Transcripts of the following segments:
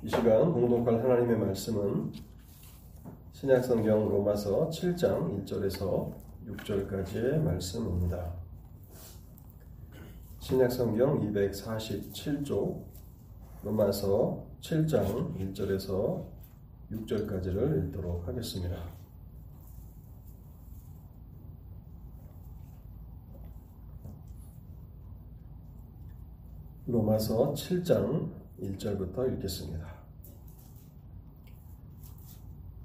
이 시간 공독할 하나님의 말씀은 신약성경 로마서 7장 1절에서 6절까지의 말씀입니다. 신약성경 247쪽 로마서 7장 1절에서 6절까지를 읽도록 하겠습니다. 로마서 7장 1절부터 읽겠습니다.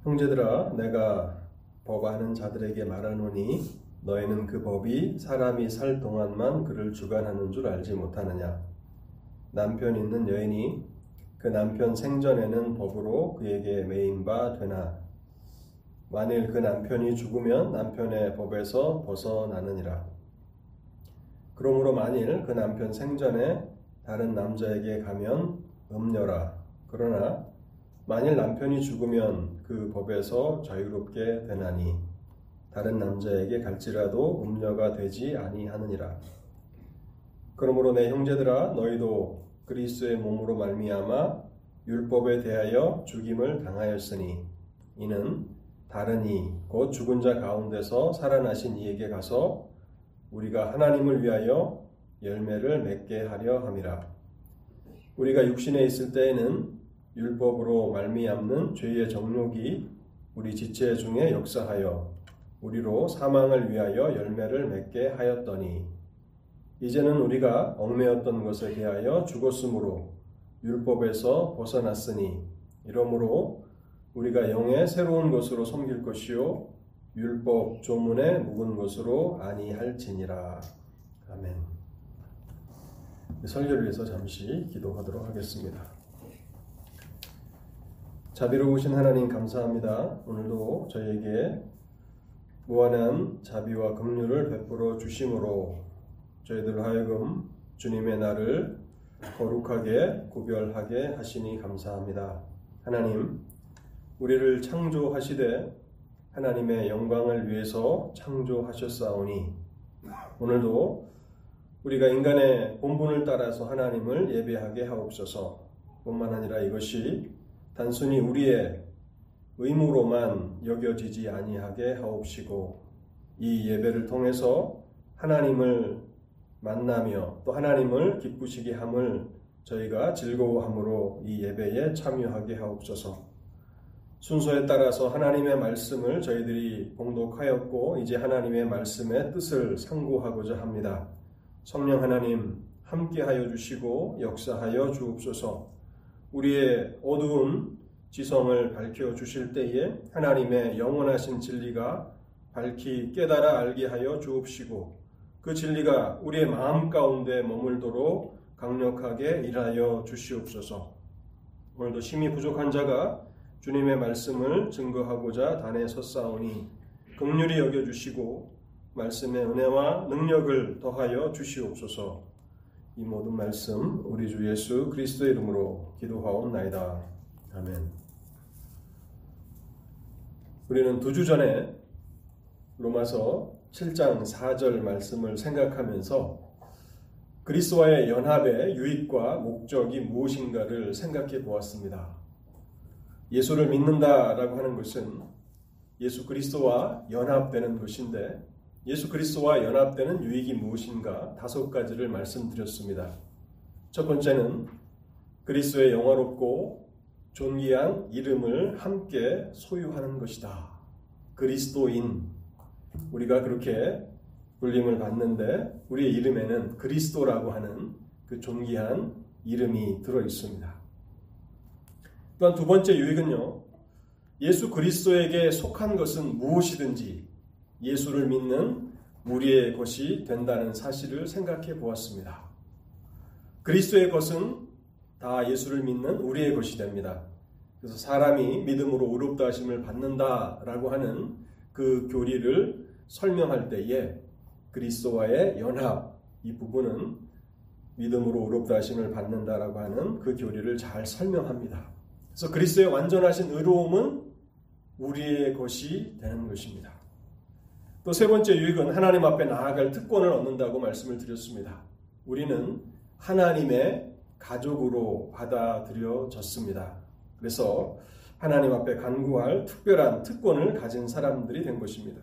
형제들아 내가 법하는 자들에게 말하노니 너희는 그 법이 사람이 살 동안만 그를 주관하는 줄 알지 못하느냐? 남편 있는 여인이 그 남편 생전에는 법으로 그에게 매인 바 되나? 만일 그 남편이 죽으면 남편의 법에서 벗어나느니라. 그러므로 만일 그 남편 생전에 다른 남자에게 가면 음녀라. 그러나 만일 남편이 죽으면 그 법에서 자유롭게 되나니 다른 남자에게 갈지라도 음녀가 되지 아니하느니라. 그러므로 내 형제들아 너희도 그리스도의 몸으로 말미암아 율법에 대하여 죽임을 당하였으니 이는 다른 이 곧 죽은 자 가운데서 살아나신 이에게 가서 우리가 하나님을 위하여 열매를 맺게 하려 함이라. 우리가 육신에 있을 때에는 율법으로 말미암는 죄의 정욕이 우리 지체 중에 역사하여 우리로 사망을 위하여 열매를 맺게 하였더니 이제는 우리가 얽매였던 것에 대하여 죽었으므로 율법에서 벗어났으니 이러므로 우리가 영의 새로운 것으로 섬길 것이요 율법 조문에 묵은 것으로 아니할지니라 아멘. 설교를 위해서 잠시 기도하도록 하겠습니다. 자비로우신 하나님 감사합니다. 오늘도 저에게 무한한 자비와 긍휼을 베풀어 주심으로 저희들 하여금 주님의 날을 거룩하게 구별하게 하시니 감사합니다. 하나님, 우리를 창조하시되 하나님의 영광을 위해서 창조하셨사오니 오늘도 우리가 인간의 본분을 따라서 하나님을 예배하게 하옵소서. 뿐만 아니라 이것이 단순히 우리의 의무로만 여겨지지 아니하게 하옵시고 이 예배를 통해서 하나님을 만나며 또 하나님을 기쁘시게 함을 저희가 즐거워함으로 이 예배에 참여하게 하옵소서. 순서에 따라서 하나님의 말씀을 저희들이 봉독하였고 이제 하나님의 말씀의 뜻을 상고하고자 합니다. 성령 하나님 함께하여 주시고 역사하여 주옵소서. 우리의 어두운 지성을 밝혀 주실 때에 하나님의 영원하신 진리가 밝히 깨달아 알게 하여 주옵시고 그 진리가 우리의 마음 가운데 머물도록 강력하게 일하여 주시옵소서. 오늘도 심히 부족한 자가 주님의 말씀을 증거하고자 단에 섰사오니 긍휼히 여겨 주시고 말씀의 은혜와 능력을 더하여 주시옵소서. 이 모든 말씀 우리 주 예수 그리스도의 이름으로 기도하옵나이다. 아멘. 우리는 두 주 전에 로마서 7장 4절 말씀을 생각하면서 그리스도와의 연합의 유익과 목적이 무엇인가를 생각해 보았습니다. 예수를 믿는다라고 하는 것은 예수 그리스도와 연합되는 것인데 예수 그리스도와 연합되는 유익이 무엇인가 다섯 가지를 말씀드렸습니다. 첫 번째는 그리스도의 영화롭고 존귀한 이름을 함께 소유하는 것이다. 그리스도인 우리가 그렇게 불림을 받는데 우리의 이름에는 그리스도라고 하는 그 존귀한 이름이 들어 있습니다. 또한 두 번째 유익은요. 예수 그리스도에게 속한 것은 무엇이든지 예수를 믿는 우리의 것이 된다는 사실을 생각해 보았습니다. 그리스도의 것은 다 예수를 믿는 우리의 것이 됩니다. 그래서 사람이 믿음으로 의롭다 하심을 받는다라고 하는 그 교리를 설명할 때에 그리스도와의 연합 이 부분은 믿음으로 의롭다 하심을 받는다라고 하는 그 교리를 잘 설명합니다. 그래서 그리스도의 완전하신 의로움은 우리의 것이 되는 것입니다. 또 세 번째 유익은 하나님 앞에 나아갈 특권을 얻는다고 말씀을 드렸습니다. 우리는 하나님의 가족으로 받아들여졌습니다. 그래서 하나님 앞에 간구할 특별한 특권을 가진 사람들이 된 것입니다.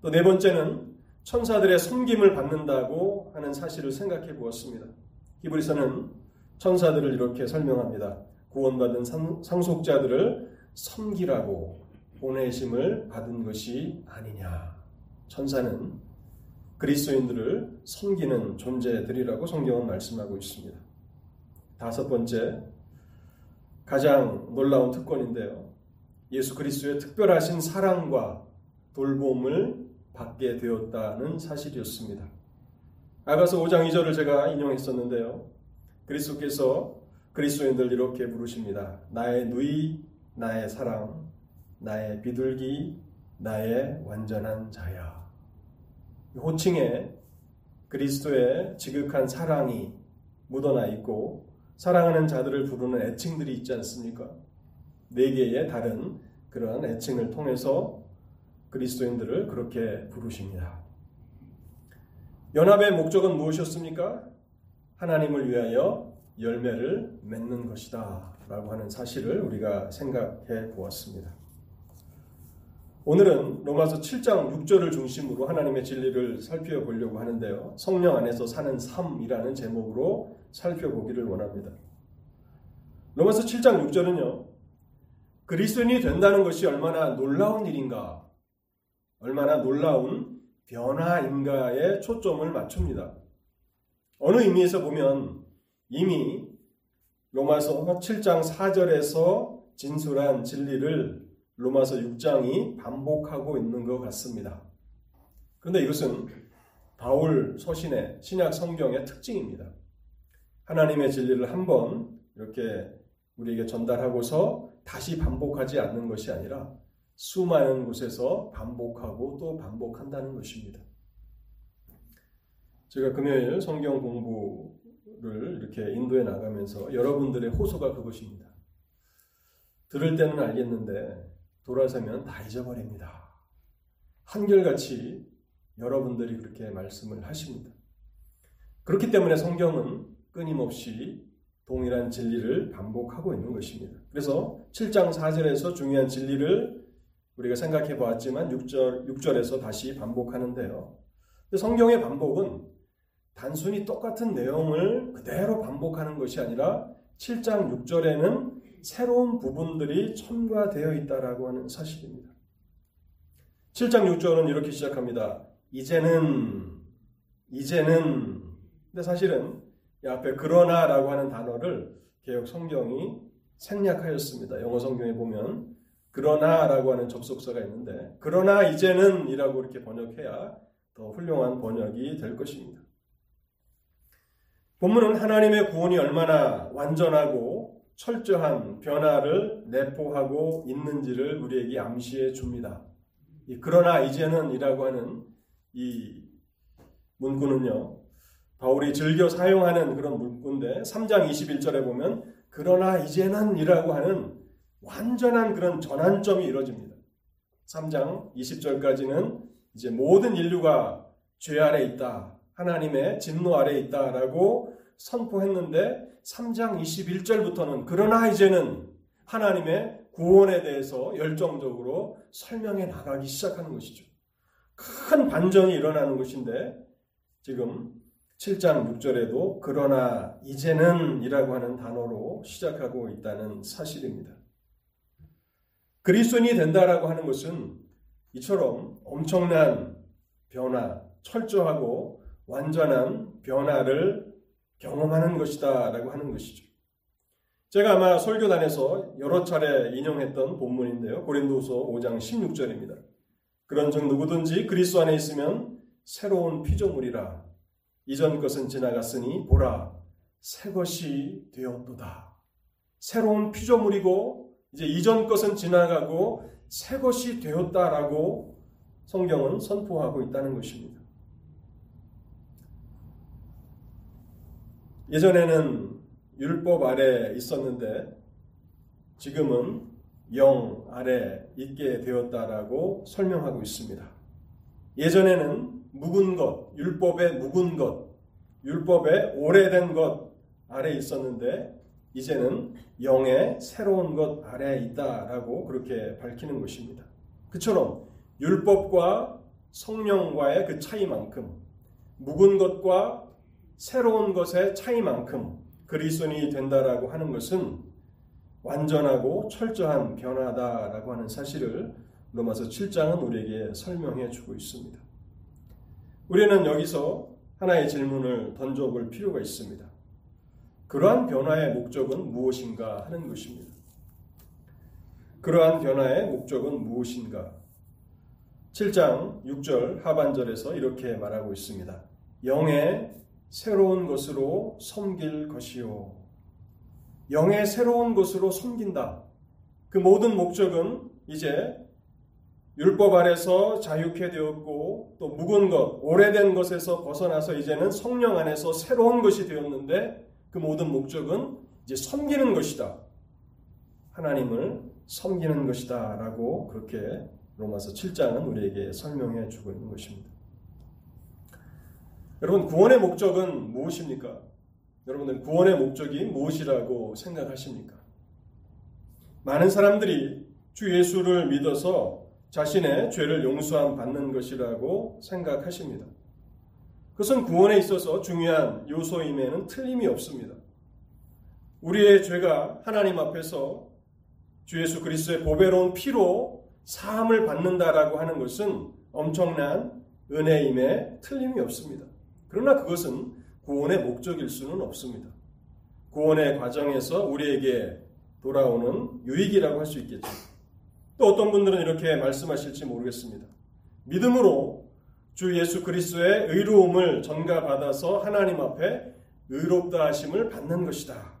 또 네 번째는 천사들의 섬김을 받는다고 하는 사실을 생각해 보았습니다. 히브리서는 천사들을 이렇게 설명합니다. 구원받은 상속자들을 섬기라고 보내심을 받은 것이 아니냐. 천사는 그리스도인들을 섬기는 존재들이라고 성경은 말씀하고 있습니다. 다섯 번째, 가장 놀라운 특권인데요. 예수 그리스도의 특별하신 사랑과 돌봄을 받게 되었다는 사실이었습니다. 아가서 5장 2절을 제가 인용했었는데요. 그리스도께서 그리스도인들 이렇게 부르십니다. 나의 누이, 나의 사랑, 나의 비둘기, 나의 완전한 자야. 호칭에 그리스도의 지극한 사랑이 묻어나 있고 사랑하는 자들을 부르는 애칭들이 있지 않습니까? 네 개의 다른 그러한 애칭을 통해서 그리스도인들을 그렇게 부르십니다. 연합의 목적은 무엇이었습니까? 하나님을 위하여 열매를 맺는 것이다. 라고 하는 사실을 우리가 생각해 보았습니다. 오늘은 로마서 7장 6절을 중심으로 하나님의 진리를 살펴보려고 하는데요. 성령 안에서 사는 삶이라는 제목으로 살펴보기를 원합니다. 로마서 7장 6절은요. 그리스도인이 된다는 것이 얼마나 놀라운 일인가, 얼마나 놀라운 변화인가에 초점을 맞춥니다. 어느 의미에서 보면 이미 로마서 7장 4절에서 진술한 진리를 로마서 6장이 반복하고 있는 것 같습니다. 그런데 이것은 바울 서신의 신약 성경의 특징입니다. 하나님의 진리를 한번 이렇게 우리에게 전달하고서 다시 반복하지 않는 것이 아니라 수많은 곳에서 반복하고 또 반복한다는 것입니다. 제가 금요일 성경 공부를 이렇게 인도해 나가면서 여러분들의 호소가 그것입니다. 들을 때는 알겠는데 돌아서면 다 잊어버립니다. 한결같이 여러분들이 그렇게 말씀을 하십니다. 그렇기 때문에 성경은 끊임없이 동일한 진리를 반복하고 있는 것입니다. 그래서 7장 4절에서 중요한 진리를 우리가 생각해 보았지만 6절, 6절에서 다시 반복하는데요. 성경의 반복은 단순히 똑같은 내용을 그대로 반복하는 것이 아니라 7장 6절에는 새로운 부분들이 첨가되어 있다라고 하는 사실입니다. 7장 6절은 이렇게 시작합니다. 이제는 이제는 근데 사실은 이 앞에 그러나라고 하는 단어를 개혁 성경이 생략하였습니다. 영어 성경에 보면 그러나라고 하는 접속사가 있는데 그러나 이제는이라고 이렇게 번역해야 더 훌륭한 번역이 될 것입니다. 본문은 하나님의 구원이 얼마나 완전하고 철저한 변화를 내포하고 있는지를 우리에게 암시해 줍니다. 그러나 이제는 이라고 하는 이 문구는요, 바울이 즐겨 사용하는 그런 문구인데, 3장 21절에 보면, 그러나 이제는 이라고 하는 완전한 그런 전환점이 이루어집니다. 3장 20절까지는 이제 모든 인류가 죄 아래 있다. 하나님의 진노 아래 있다라고 선포했는데 3장 21절부터는 그러나 이제는 하나님의 구원에 대해서 열정적으로 설명해 나가기 시작하는 것이죠. 큰 반전이 일어나는 것인데 지금 7장 6절에도 그러나 이제는 이라고 하는 단어로 시작하고 있다는 사실입니다. 그리스도인이 된다라고 하는 것은 이처럼 엄청난 변화, 철저하고 완전한 변화를 경험하는 것이다 라고 하는 것이죠. 제가 아마 설교단에서 여러 차례 인용했던 본문인데요. 고린도서 5장 16절입니다. 그런 즉 누구든지 그리스도 안에 있으면 새로운 피조물이라 이전 것은 지나갔으니 보라 새 것이 되었도다. 새로운 피조물이고 이제 이전 것은 지나가고 새 것이 되었다라고 성경은 선포하고 있다는 것입니다. 예전에는 율법 아래 있었는데 지금은 영 아래 있게 되었다라고 설명하고 있습니다. 예전에는 묵은 것, 율법의 묵은 것, 율법의 오래된 것, 아래 있었는데 이제는 영의 새로운 것 아래에 있다라고 그렇게 밝히는 것입니다. 그처럼 율법과 성령과의 그 차이만큼 묵은 것과 새로운 것의 차이만큼 그리스도인이 된다라고 하는 것은 완전하고 철저한 변화다라고 하는 사실을 로마서 7장은 우리에게 설명해 주고 있습니다. 우리는 여기서 하나의 질문을 던져볼 필요가 있습니다. 그러한 변화의 목적은 무엇인가 하는 것입니다. 그러한 변화의 목적은 무엇인가? 7장 6절 하반절에서 이렇게 말하고 있습니다. 영의 새로운 것으로 섬길 것이요. 영의 새로운 것으로 섬긴다. 그 모든 목적은 이제 율법 아래서 자유케 되었고 또 묵은 것, 오래된 것에서 벗어나서 이제는 성령 안에서 새로운 것이 되었는데 그 모든 목적은 이제 섬기는 것이다. 하나님을 섬기는 것이다. 라고 그렇게 로마서 7장은 우리에게 설명해 주고 있는 것입니다. 여러분, 구원의 목적은 무엇입니까? 여러분들 구원의 목적이 무엇이라고 생각하십니까? 많은 사람들이 주 예수를 믿어서 자신의 죄를 용서함 받는 것이라고 생각하십니다. 그것은 구원에 있어서 중요한 요소임에는 틀림이 없습니다. 우리의 죄가 하나님 앞에서 주 예수 그리스도의 보배로운 피로 사함을 받는다라고 하는 것은 엄청난 은혜임에 틀림이 없습니다. 그러나 그것은 구원의 목적일 수는 없습니다. 구원의 과정에서 우리에게 돌아오는 유익이라고 할 수 있겠죠. 또 어떤 분들은 이렇게 말씀하실지 모르겠습니다. 믿음으로 주 예수 그리스도의 의로움을 전가받아서 하나님 앞에 의롭다 하심을 받는 것이다.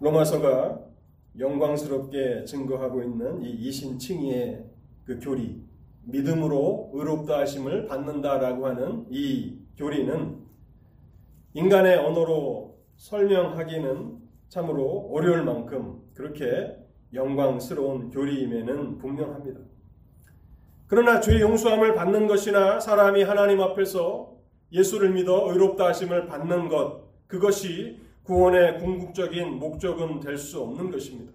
로마서가 영광스럽게 증거하고 있는 이 이신칭의의 그 교리, 믿음으로 의롭다 하심을 받는다라고 하는 이 교리는 인간의 언어로 설명하기는 참으로 어려울 만큼 그렇게 영광스러운 교리임에는 분명합니다. 그러나 죄 용서함을 받는 것이나 사람이 하나님 앞에서 예수를 믿어 의롭다 하심을 받는 것, 그것이 구원의 궁극적인 목적은 될 수 없는 것입니다.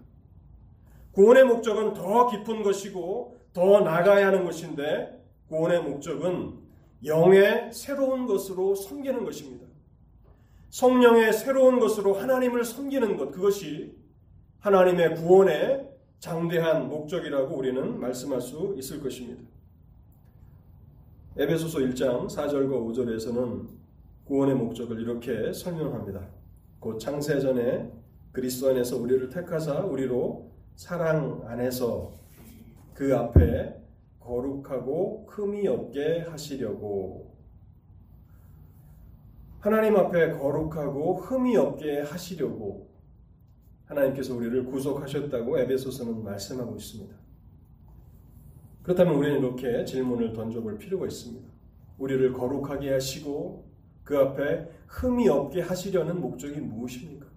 구원의 목적은 더 깊은 것이고 더 나가야 하는 것인데 구원의 목적은 영의 새로운 것으로 섬기는 것입니다. 성령의 새로운 것으로 하나님을 섬기는 것, 그것이 하나님의 구원의 장대한 목적이라고 우리는 말씀할 수 있을 것입니다. 에베소서 1장 4절과 5절에서는 구원의 목적을 이렇게 설명합니다. 곧 창세전에 그리스도 안에서 우리를 택하사 우리로 사랑 안에서 그 앞에 거룩하고 흠이 없게 하시려고 하나님 앞에 거룩하고 흠이 없게 하시려고 하나님께서 우리를 구속하셨다고 에베소서는 말씀하고 있습니다. 그렇다면 우리는 이렇게 질문을 던져볼 필요가 있습니다. 우리를 거룩하게 하시고 그 앞에 흠이 없게 하시려는 목적이 무엇입니까?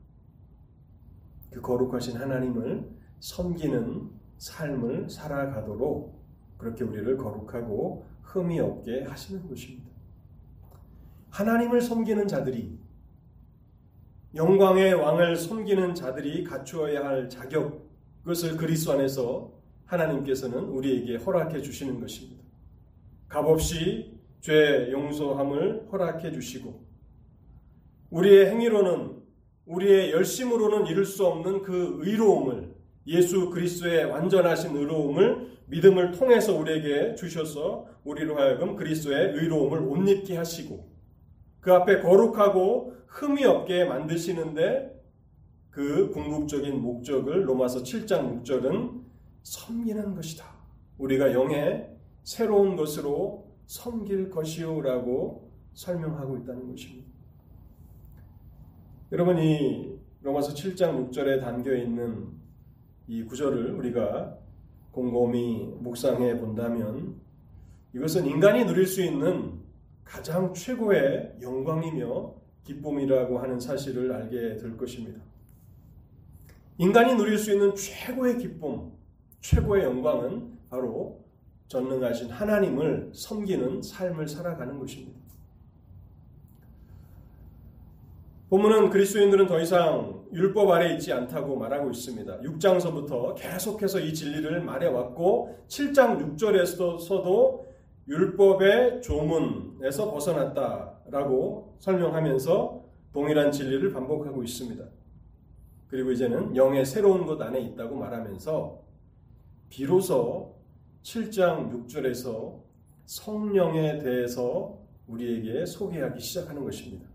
그 거룩하신 하나님을 섬기는 삶을 살아가도록 그렇게 우리를 거룩하고 흠이 없게 하시는 것입니다. 하나님을 섬기는 자들이 영광의 왕을 섬기는 자들이 갖추어야 할 자격, 그것을 그리스도 안에서 하나님께서는 우리에게 허락해 주시는 것입니다. 값없이 죄 용서함을 허락해 주시고 우리의 행위로는 우리의 열심으로는 이룰 수 없는 그 의로움을 예수 그리스도의 완전하신 의로움을 믿음을 통해서 우리에게 주셔서 우리로 하여금 그리스도의 의로움을 옷 입게 하시고 그 앞에 거룩하고 흠이 없게 만드시는데 그 궁극적인 목적을 로마서 7장 6절은 섬기는 것이다. 우리가 영의 새로운 것으로 섬길 것이요라고 설명하고 있다는 것입니다. 여러분 이 로마서 7장 6절에 담겨 있는 이 구절을 우리가 곰곰이 묵상해 본다면 이것은 인간이 누릴 수 있는 가장 최고의 영광이며 기쁨이라고 하는 사실을 알게 될 것입니다. 인간이 누릴 수 있는 최고의 기쁨, 최고의 영광은 바로 전능하신 하나님을 섬기는 삶을 살아가는 것입니다. 본문은 그리스도인들은 더 이상 율법 아래 있지 않다고 말하고 있습니다. 6장서부터 계속해서 이 진리를 말해왔고 7장 6절에서도 율법의 조문에서 벗어났다라고 설명하면서 동일한 진리를 반복하고 있습니다. 그리고 이제는 영의 새로운 것 안에 있다고 말하면서 비로소 7장 6절에서 성령에 대해서 우리에게 소개하기 시작하는 것입니다.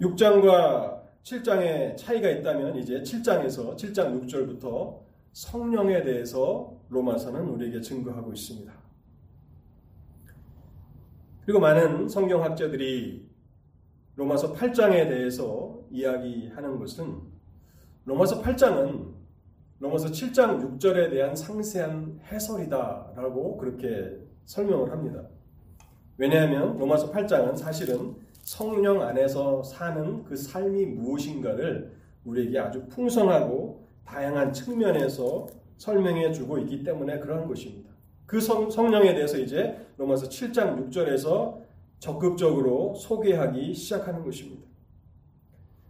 6장과 7장의 차이가 있다면 이제 7장에서 7장 6절부터 성령에 대해서 로마서는 우리에게 증거하고 있습니다. 그리고 많은 성경학자들이 로마서 8장에 대해서 이야기하는 것은 로마서 8장은 로마서 7장 6절에 대한 상세한 해설이다라고 그렇게 설명을 합니다. 왜냐하면 로마서 8장은 사실은 성령 안에서 사는 그 삶이 무엇인가를 우리에게 아주 풍성하고 다양한 측면에서 설명해 주고 있기 때문에 그러한 것입니다. 그 성, 성령에 대해서 이제 로마서 7장 6절에서 적극적으로 소개하기 시작하는 것입니다.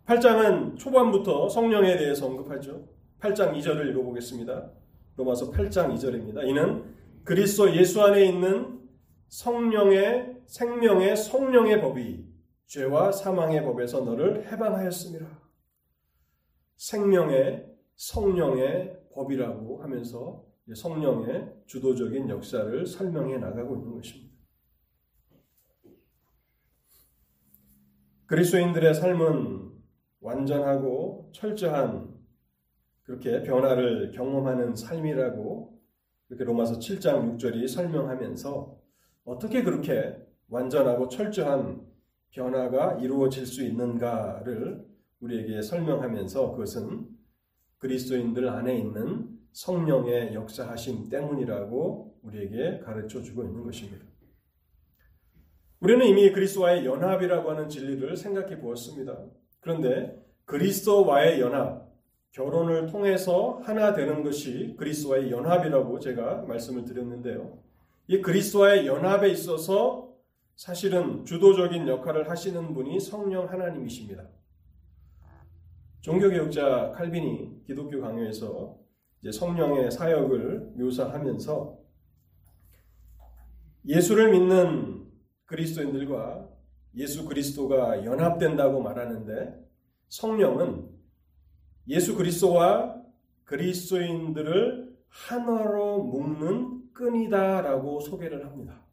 8장은 초반부터 성령에 대해서 언급하죠. 8장 2절을 읽어보겠습니다. 로마서 8장 2절입니다. 이는 그리스도 예수 안에 있는 성령의 생명의 성령의 법이 죄와 사망의 법에서 너를 해방하였습니다. 생명의 성령의 법이라고 하면서 성령의 주도적인 역사를 설명해 나가고 있는 것입니다. 그리스도인들의 삶은 완전하고 철저한 그렇게 변화를 경험하는 삶이라고 이렇게 로마서 7장 6절이 설명하면서 어떻게 그렇게 완전하고 철저한 변화가 이루어질 수 있는가를 우리에게 설명하면서 그것은 그리스도인들 안에 있는 성령의 역사하심 때문이라고 우리에게 가르쳐 주고 있는 것입니다. 우리는 이미 그리스도와의 연합이라고 하는 진리를 생각해 보았습니다. 그런데 그리스도와의 연합, 결혼을 통해서 하나 되는 것이 그리스도와의 연합이라고 제가 말씀을 드렸는데요. 이 그리스도와의 연합에 있어서 사실은 주도적인 역할을 하시는 분이 성령 하나님이십니다. 종교개혁자 칼빈이 기독교 강요에서 성령의 사역을 묘사하면서 예수를 믿는 그리스도인들과 예수 그리스도가 연합된다고 말하는데 성령은 예수 그리스도와 그리스도인들을 하나로 묶는 끈이다라고 소개를 합니다.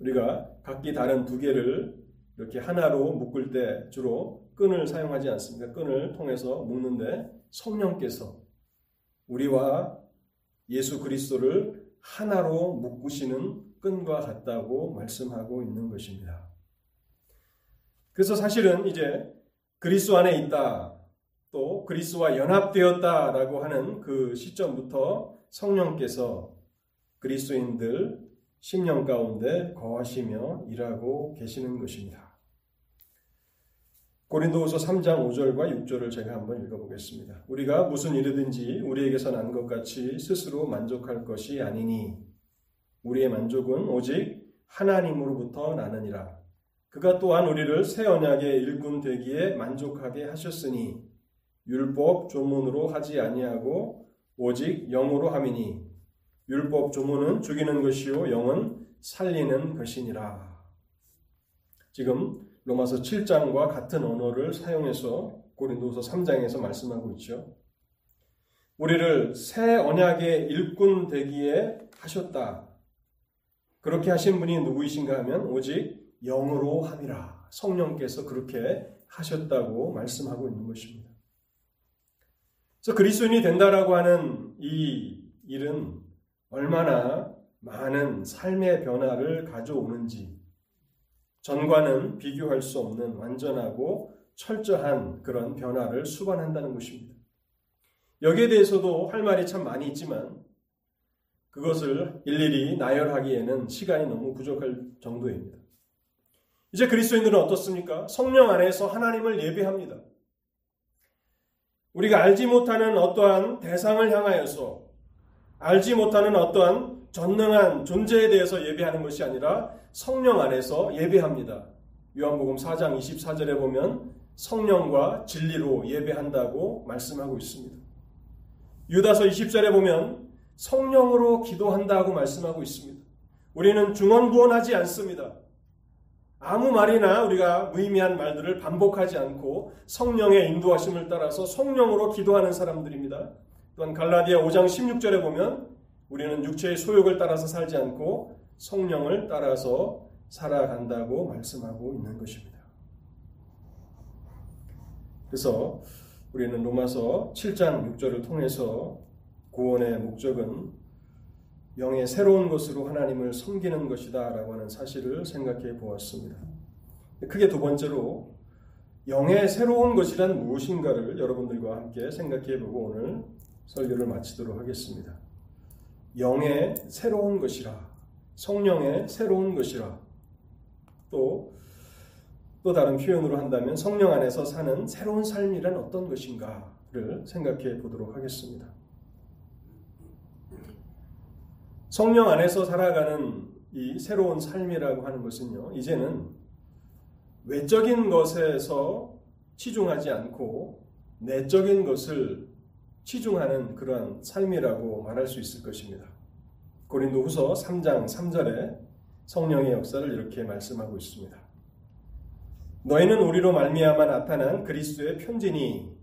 우리가 각기 다른 두 개를 이렇게 하나로 묶을 때 주로 끈을 사용하지 않습니까? 끈을 통해서 묶는데 성령께서 우리와 예수 그리스도를 하나로 묶으시는 끈과 같다고 말씀하고 있는 것입니다. 그래서 사실은 이제 그리스도 안에 있다, 또 그리스도와 연합되었다라고 하는 그 시점부터 성령께서 그리스도인들 심령 가운데 거하시며 일하고 계시는 것입니다. 고린도후서 3장 5절과 6절을 제가 한번 읽어보겠습니다. 우리가 무슨 일이든지 우리에게서 난 것 같이 스스로 만족할 것이 아니니 우리의 만족은 오직 하나님으로부터 나느니라. 그가 또한 우리를 새 언약의 일꾼 되기에 만족하게 하셨으니 율법 조문으로 하지 아니하고 오직 영으로 함이니 율법 조문은 죽이는 것이요 영은 살리는 것이니라. 지금 로마서 7장과 같은 언어를 사용해서 고린도서 3장에서 말씀하고 있죠. 우리를 새 언약의 일꾼 되기에 하셨다. 그렇게 하신 분이 누구이신가 하면 오직 영으로 함이라. 성령께서 그렇게 하셨다고 말씀하고 있는 것입니다. 그래서 그리스도인이 된다라고 하는 이 일은 얼마나 많은 삶의 변화를 가져오는지 전과는 비교할 수 없는 완전하고 철저한 그런 변화를 수반한다는 것입니다. 여기에 대해서도 할 말이 참 많이 있지만 그것을 일일이 나열하기에는 시간이 너무 부족할 정도입니다. 이제 그리스도인들은 어떻습니까? 성령 안에서 하나님을 예배합니다. 우리가 알지 못하는 어떠한 대상을 향하여서 알지 못하는 어떠한 전능한 존재에 대해서 예배하는 것이 아니라 성령 안에서 예배합니다. 요한복음 4장 24절에 보면 성령과 진리로 예배한다고 말씀하고 있습니다. 유다서 20절에 보면 성령으로 기도한다고 말씀하고 있습니다. 우리는 중언부언하지 않습니다. 아무 말이나 우리가 무의미한 말들을 반복하지 않고 성령의 인도하심을 따라서 성령으로 기도하는 사람들입니다. 또한 갈라디아 5장 16절에 보면 우리는 육체의 소욕을 따라서 살지 않고 성령을 따라서 살아간다고 말씀하고 있는 것입니다. 그래서 우리는 로마서 7장 6절을 통해서 구원의 목적은 영의 새로운 것으로 하나님을 섬기는 것이다 라고 하는 사실을 생각해 보았습니다. 크게 두 번째로 영의 새로운 것이란 무엇인가를 여러분들과 함께 생각해 보고 오늘 설교를 마치도록 하겠습니다. 영의 새로운 것이라, 성령의 새로운 것이라, 또, 또 다른 표현으로 한다면 성령 안에서 사는 새로운 삶이란 어떤 것인가를 생각해 보도록 하겠습니다. 성령 안에서 살아가는 이 새로운 삶이라고 하는 것은요, 이제는 외적인 것에서 치중하지 않고 내적인 것을 치중하는 그러한 삶이라고 말할 수 있을 것입니다. 고린도 후서 3장 3절에 성령의 역사를 이렇게 말씀하고 있습니다. 너희는 우리로 말미암아 나타난 그리스도의 편지니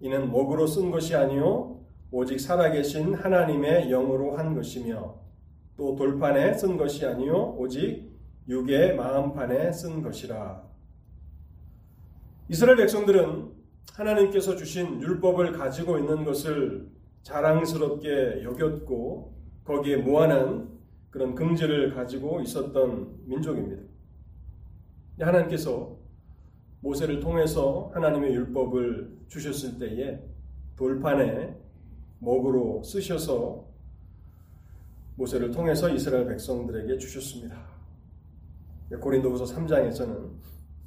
이는 목으로 쓴 것이 아니요 오직 살아계신 하나님의 영으로 한 것이며 또 돌판에 쓴 것이 아니요 오직 육의 마음판에 쓴 것이라. 이스라엘 백성들은 하나님께서 주신 율법을 가지고 있는 것을 자랑스럽게 여겼고 거기에 무한한 그런 긍지를 가지고 있었던 민족입니다. 하나님께서 모세를 통해서 하나님의 율법을 주셨을 때에 돌판에 목으로 쓰셔서 모세를 통해서 이스라엘 백성들에게 주셨습니다. 고린도후서 3장에서는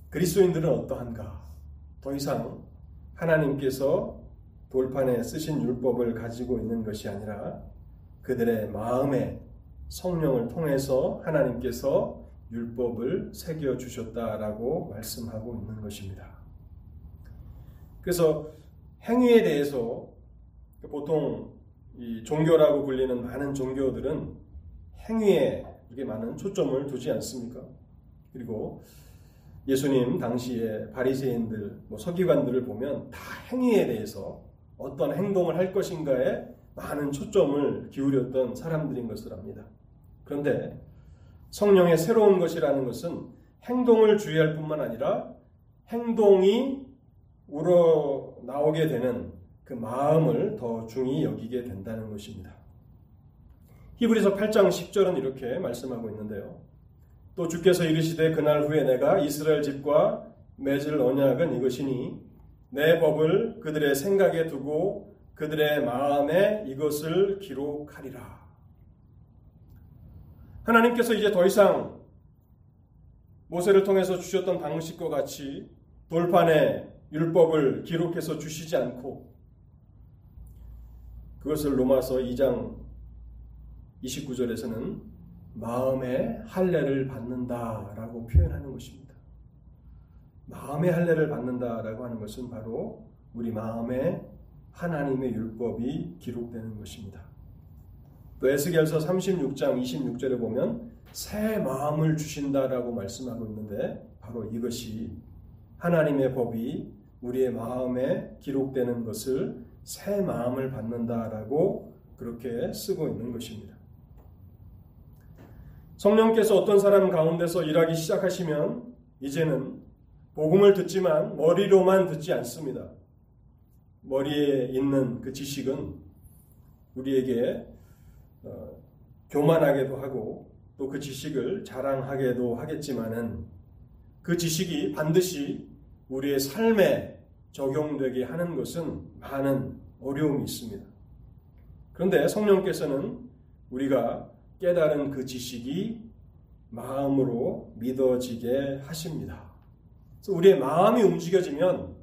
그리스도인들은 어떠한가? 더 이상 하나님께서 돌판에 쓰신 율법을 가지고 있는 것이 아니라 그들의 마음에 성령을 통해서 하나님께서 율법을 새겨 주셨다라고 말씀하고 있는 것입니다. 그래서 행위에 대해서 보통 이 종교라고 불리는 많은 종교들은 행위에 이렇게 많은 초점을 두지 않습니까? 그리고 예수님 당시에 바리새인들, 뭐 서기관들을 보면 다 행위에 대해서 어떤 행동을 할 것인가에 많은 초점을 기울였던 사람들인 것을 압니다. 그런데 성령의 새로운 것이라는 것은 행동을 주의할 뿐만 아니라 행동이 우러 나오게 되는 그 마음을 더 중히 여기게 된다는 것입니다. 히브리서 8장 10절은 이렇게 말씀하고 있는데요. 또 주께서 이르시되 그날 후에 내가 이스라엘 집과 맺을 언약은 이것이니 내 법을 그들의 생각에 두고 그들의 마음에 이것을 기록하리라. 하나님께서 이제 더 이상 모세를 통해서 주셨던 방식과 같이 돌판에 율법을 기록해서 주시지 않고 그것을 로마서 2장 29절에서는 마음의 할례를 받는다라고 표현하는 것입니다. 마음의 할례를 받는다라고 하는 것은 바로 우리 마음에 하나님의 율법이 기록되는 것입니다. 또 에스겔서 36장 26절에 보면 새 마음을 주신다라고 말씀하고 있는데 바로 이것이 하나님의 법이 우리의 마음에 기록되는 것을 새 마음을 받는다라고 그렇게 쓰고 있는 것입니다. 성령께서 어떤 사람 가운데서 일하기 시작하시면 이제는 복음을 듣지만 머리로만 듣지 않습니다. 머리에 있는 그 지식은 우리에게 어, 교만하게도 하고 또 그 지식을 자랑하게도 하겠지만은 그 지식이 반드시 우리의 삶에 적용되게 하는 것은 많은 어려움이 있습니다. 그런데 성령께서는 우리가 깨달은 그 지식이 마음으로 믿어지게 하십니다. 그래서 우리의 마음이 움직여지면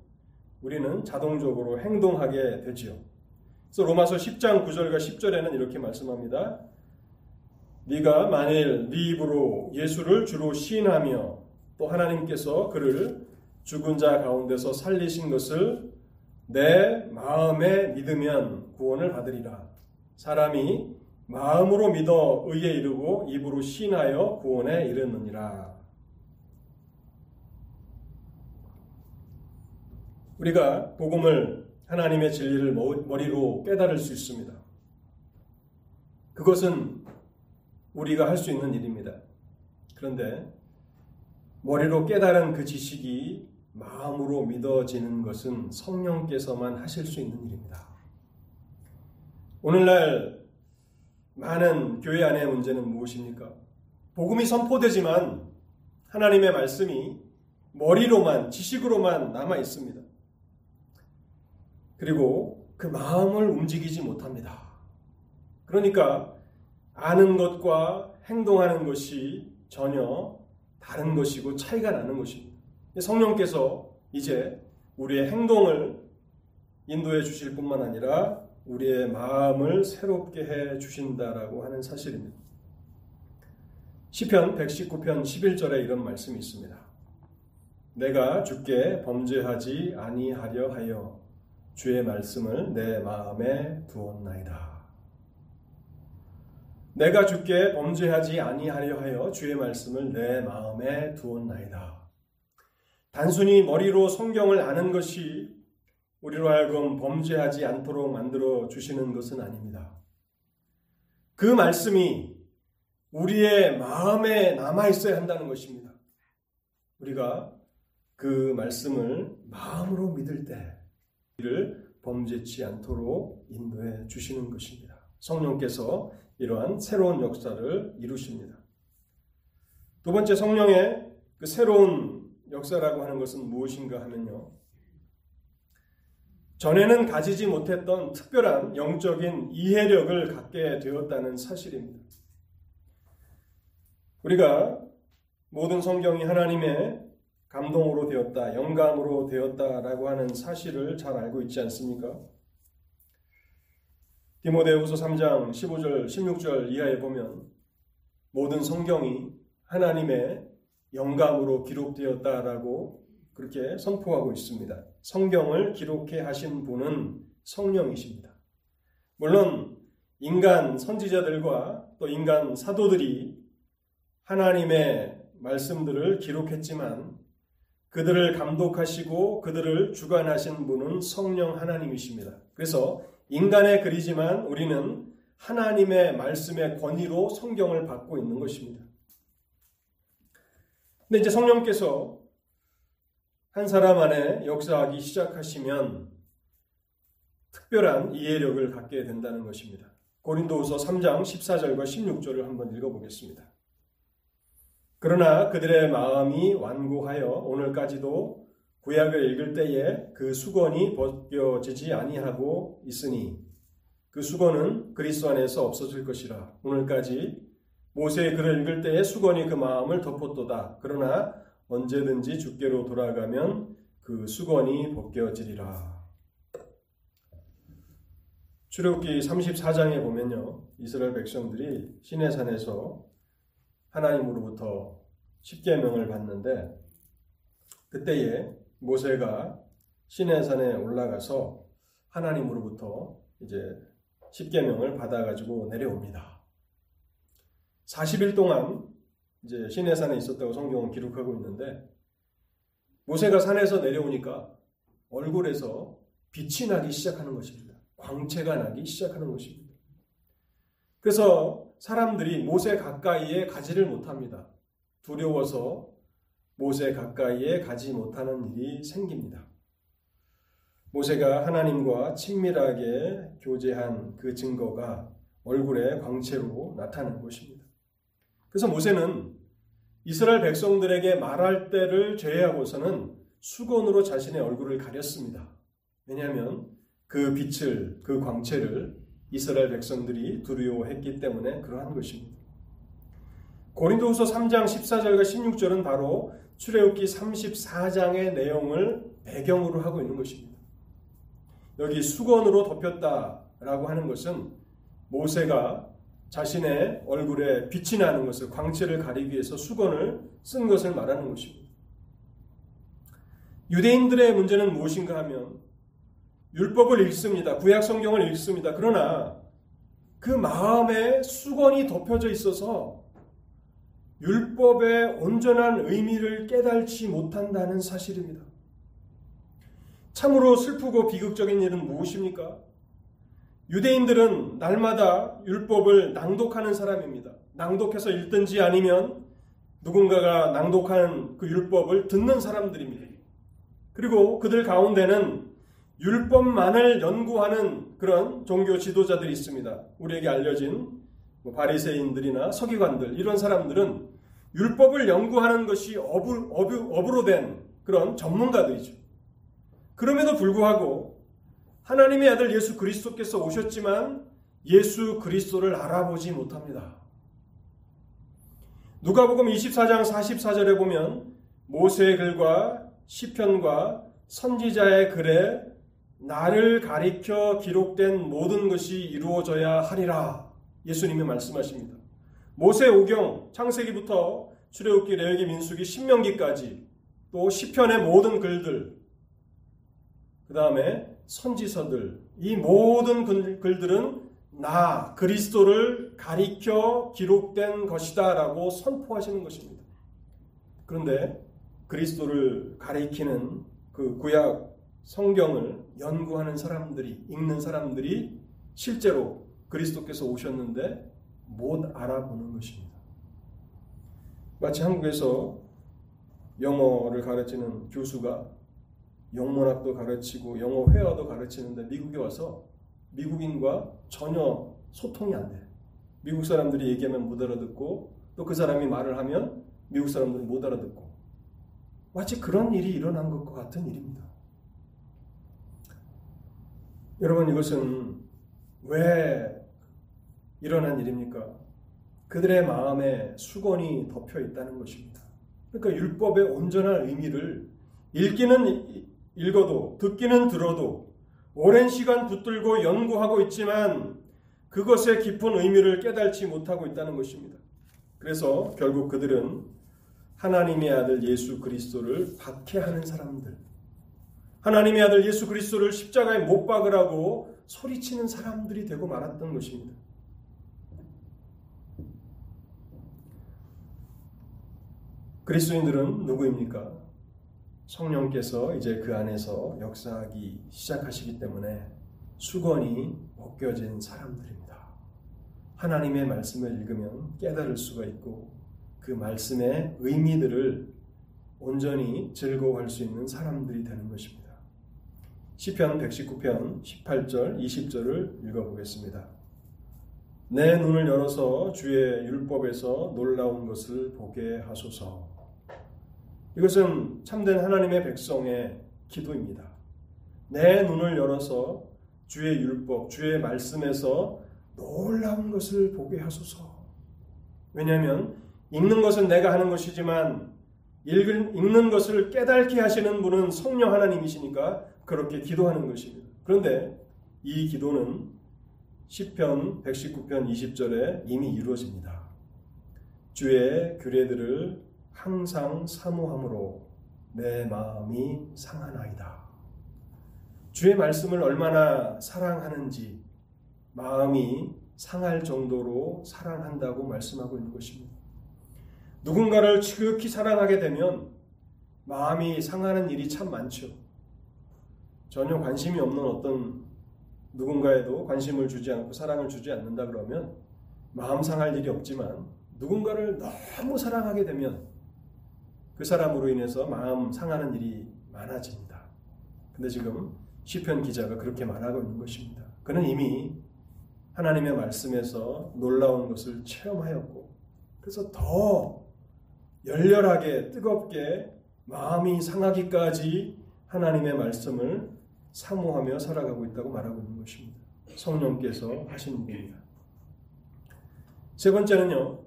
우리는 자동적으로 행동하게 되지요. 그래서 로마서 10장 9절과 10절에는 이렇게 말씀합니다. 네가 만일 네 입으로 예수를 주로 시인하며 또또 하나님께서 그를 죽은 자 가운데서 살리신 것을 내 마음에 믿으면 구원을 받으리라. 사람이 마음으로 믿어 의에 이르고 입으로 신하여 구원에 이르느니라. 우리가 복음을 하나님의 진리를 머리로 깨달을 수 있습니다. 그것은 우리가 할 수 있는 일입니다. 그런데 머리로 깨달은 그 지식이 마음으로 믿어지는 것은 성령께서만 하실 수 있는 일입니다. 오늘날 많은 교회 안의 문제는 무엇입니까? 복음이 선포되지만 하나님의 말씀이 머리로만, 지식으로만 남아 있습니다. 그리고 그 마음을 움직이지 못합니다. 그러니까 아는 것과 행동하는 것이 전혀 다른 것이고 차이가 나는 것입니다. 성령께서 이제 우리의 행동을 인도해 주실 뿐만 아니라 우리의 마음을 새롭게 해 주신다라고 하는 사실입니다. 시편 119편 11절에 이런 말씀이 있습니다. 내가 주께 범죄하지 아니하려 하여 주의 말씀을 내 마음에 두었나이다. 내가 주께 범죄하지 아니하려 하여 주의 말씀을 내 마음에 두었나이다. 단순히 머리로 성경을 아는 것이 우리로 하여금 범죄하지 않도록 만들어 주시는 것은 아닙니다. 그 말씀이 우리의 마음에 남아 있어야 한다는 것입니다. 우리가 그 말씀을 마음으로 믿을 때 이를 범죄치 않도록 인도해 주시는 것입니다. 성령께서 이러한 새로운 역사를 이루십니다. 두 번째 성령의 그 새로운 역사라고 하는 것은 무엇인가 하면요. 전에는 가지지 못했던 특별한 영적인 이해력을 갖게 되었다는 사실입니다. 우리가 모든 성경이 하나님의 감동으로 되었다, 영감으로 되었다라고 하는 사실을 잘 알고 있지 않습니까? 디모데후서 3장 15절, 16절 이하에 보면 모든 성경이 하나님의 영감으로 기록되었다라고 그렇게 선포하고 있습니다. 성경을 기록해 하신 분은 성령이십니다. 물론 인간 선지자들과 또 인간 사도들이 하나님의 말씀들을 기록했지만 그들을 감독하시고 그들을 주관하신 분은 성령 하나님이십니다. 그래서 인간의 글이지만 우리는 하나님의 말씀의 권위로 성경을 받고 있는 것입니다. 근데 이제 성령께서 한 사람 안에 역사하기 시작하시면 특별한 이해력을 갖게 된다는 것입니다. 고린도후서 3장 14절과 16절을 한번 읽어보겠습니다. 그러나 그들의 마음이 완고하여 오늘까지도 구약을 읽을 때에 그 수건이 벗겨지지 아니하고 있으니 그 수건은 그리스도 안에서 없어질 것이라 오늘까지 모세의 글을 읽을 때에 수건이 그 마음을 덮었도다. 그러나 언제든지 주께로 돌아가면 그 수건이 벗겨지리라. 출애굽기 34장에 보면요. 이스라엘 백성들이 시내산에서 하나님으로부터 십계명을 받는데 그때에 모세가 시내산에 올라가서 하나님으로부터 이제 십계명을 받아가지고 내려옵니다. 40일 동안 이제 시내산에 있었다고 성경은 기록하고 있는데 모세가 산에서 내려오니까 얼굴에서 빛이 나기 시작하는 것입니다. 광채가 나기 시작하는 것입니다. 그래서 사람들이 모세 가까이에 가지를 못합니다. 두려워서 모세 가까이에 가지 못하는 일이 생깁니다. 모세가 하나님과 친밀하게 교제한 그 증거가 얼굴의 광채로 나타난 것입니다. 그래서 모세는 이스라엘 백성들에게 말할 때를 제외하고서는 수건으로 자신의 얼굴을 가렸습니다. 왜냐하면 그 빛을, 그 광채를 이스라엘 백성들이 두려워했기 때문에 그러한 것입니다. 고린도후서 3장 14절과 16절은 바로 출애굽기 34장의 내용을 배경으로 하고 있는 것입니다. 여기 수건으로 덮였다라고 하는 것은 모세가 자신의 얼굴에 빛이 나는 것을 광채를 가리기 위해서 수건을 쓴 것을 말하는 것입니다. 유대인들의 문제는 무엇인가 하면 율법을 읽습니다. 구약 성경을 읽습니다. 그러나 그 마음에 수건이 덮여져 있어서 율법의 온전한 의미를 깨달지 못한다는 사실입니다. 참으로 슬프고 비극적인 일은 무엇입니까? 유대인들은 날마다 율법을 낭독하는 사람입니다. 낭독해서 읽든지 아니면 누군가가 낭독한 그 율법을 듣는 사람들입니다. 그리고 그들 가운데는 율법만을 연구하는 그런 종교 지도자들이 있습니다. 우리에게 알려진 뭐 바리새인들이나 서기관들 이런 사람들은 율법을 연구하는 것이 업으, 업으, 업으로 된 그런 전문가들이죠. 그럼에도 불구하고 하나님의 아들 예수 그리스도께서 오셨지만 예수 그리스도를 알아보지 못합니다. 누가복음 24장 44절에 보면 모세의 글과 시편과 선지자의 글에 나를 가리켜 기록된 모든 것이 이루어져야 하리라. 예수님이 말씀하십니다. 모세 오경 창세기부터 출애굽기 레위기 민수기 신명기까지 또 시편의 모든 글들 그 다음에 선지서들 이 모든 글들은 나 그리스도를 가리켜 기록된 것이다라고 선포하시는 것입니다. 그런데 그리스도를 가리키는 그 구약 성경을 연구하는 사람들이 읽는 사람들이 실제로 그리스도께서 오셨는데 못 알아보는 것입니다. 마치 한국에서 영어를 가르치는 교수가 영문학도 가르치고 영어 회화도 가르치는데 미국에 와서 미국인과 전혀 소통이 안 돼. 미국 사람들이 얘기하면 못 알아듣고 또 그 사람이 말을 하면 미국 사람들은 못 알아듣고 마치 그런 일이 일어난 것과 같은 일입니다. 여러분 이것은 왜 일어난 일입니까? 그들의 마음에 수건이 덮여 있다는 것입니다. 그러니까 율법의 온전한 의미를 읽기는 읽어도 듣기는 들어도 오랜 시간 붙들고 연구하고 있지만 그것의 깊은 의미를 깨달지 못하고 있다는 것입니다. 그래서 결국 그들은 하나님의 아들 예수 그리스도를 박해하는 사람들, 하나님의 아들 예수 그리스도를 십자가에 못 박으라고 소리치는 사람들이 되고 말았던 것입니다. 그리스도인들은 누구입니까? 성령께서 이제 그 안에서 역사하기 시작하시기 때문에 수건이 벗겨진 사람들입니다. 하나님의 말씀을 읽으면 깨달을 수가 있고 그 말씀의 의미들을 온전히 즐거워할 수 있는 사람들이 되는 것입니다. 시편 119편 18절 20절을 읽어보겠습니다. 내 눈을 열어서 주의 율법에서 놀라운 것을 보게 하소서. 이것은 참된 하나님의 백성의 기도입니다. 내 눈을 열어서 주의 율법, 주의 말씀에서 놀라운 것을 보게 하소서. 왜냐하면 읽는 것은 내가 하는 것이지만 읽은, 읽는 것을 깨닫게 하시는 분은 성령 하나님이시니까 그렇게 기도하는 것입니다. 그런데 이 기도는 시편 119편 20절에 이미 이루어집니다. 주의 규례들을 항상 사모함으로 내 마음이 상하나이다. 주의 말씀을 얼마나 사랑하는지 마음이 상할 정도로 사랑한다고 말씀하고 있는 것입니다. 누군가를 지극히 사랑하게 되면 마음이 상하는 일이 참 많죠. 전혀 관심이 없는 어떤 누군가에도 관심을 주지 않고 사랑을 주지 않는다 그러면 마음 상할 일이 없지만 누군가를 너무 사랑하게 되면 그 사람으로 인해서 마음 상하는 일이 많아집니다. 근데 지금 시편 기자가 그렇게 말하고 있는 것입니다. 그는 이미 하나님의 말씀에서 놀라운 것을 체험하였고 그래서 더 열렬하게 뜨겁게 마음이 상하기까지 하나님의 말씀을 사모하며 살아가고 있다고 말하고 있는 것입니다. 성령께서 하시는 일입니다. 세 번째는요.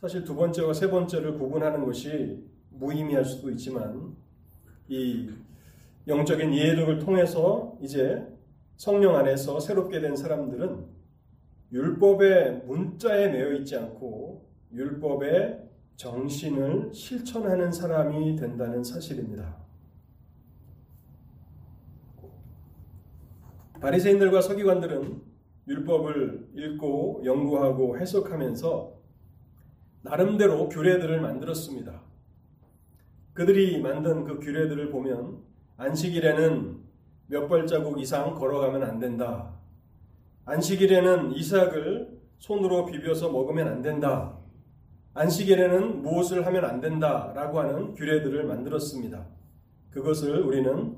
사실 두 번째와 세 번째를 구분하는 것이 무의미할 수도 있지만 이 영적인 예력을 통해서 이제 성령 안에서 새롭게 된 사람들은 율법의 문자에 매여 있지 않고 율법의 정신을 실천하는 사람이 된다는 사실입니다. 바리새인들과 서기관들은 율법을 읽고 연구하고 해석하면서 나름대로 규례들을 만들었습니다. 그들이 만든 그 규례들을 보면 안식일에는 몇 발자국 이상 걸어가면 안 된다. 안식일에는 이삭을 손으로 비벼서 먹으면 안 된다. 안식일에는 무엇을 하면 안 된다 라고 하는 규례들을 만들었습니다. 그것을 우리는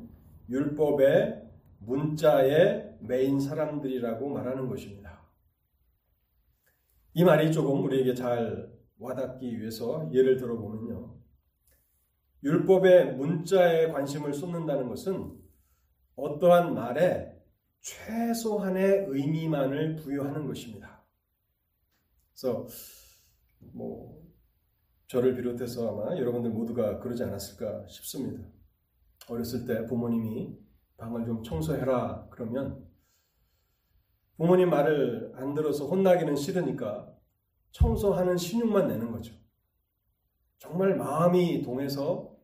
율법의 문자에 메인 사람들이라고 말하는 것입니다. 이 말이 조금 우리에게 잘 와닿기 위해서 예를 들어보면요. 율법의 문자에 관심을 쏟는다는 것은 어떠한 말에 최소한의 의미만을 부여하는 것입니다. 그래서 뭐 저를 비롯해서 아마 여러분들 모두가 그러지 않았을까 싶습니다. 어렸을 때 부모님이 방을 좀 청소해라 그러면 부모님 말을 안 들어서 혼나기는 싫으니까 청소하는 신용만 내는 거죠. 정말 마음이 동해서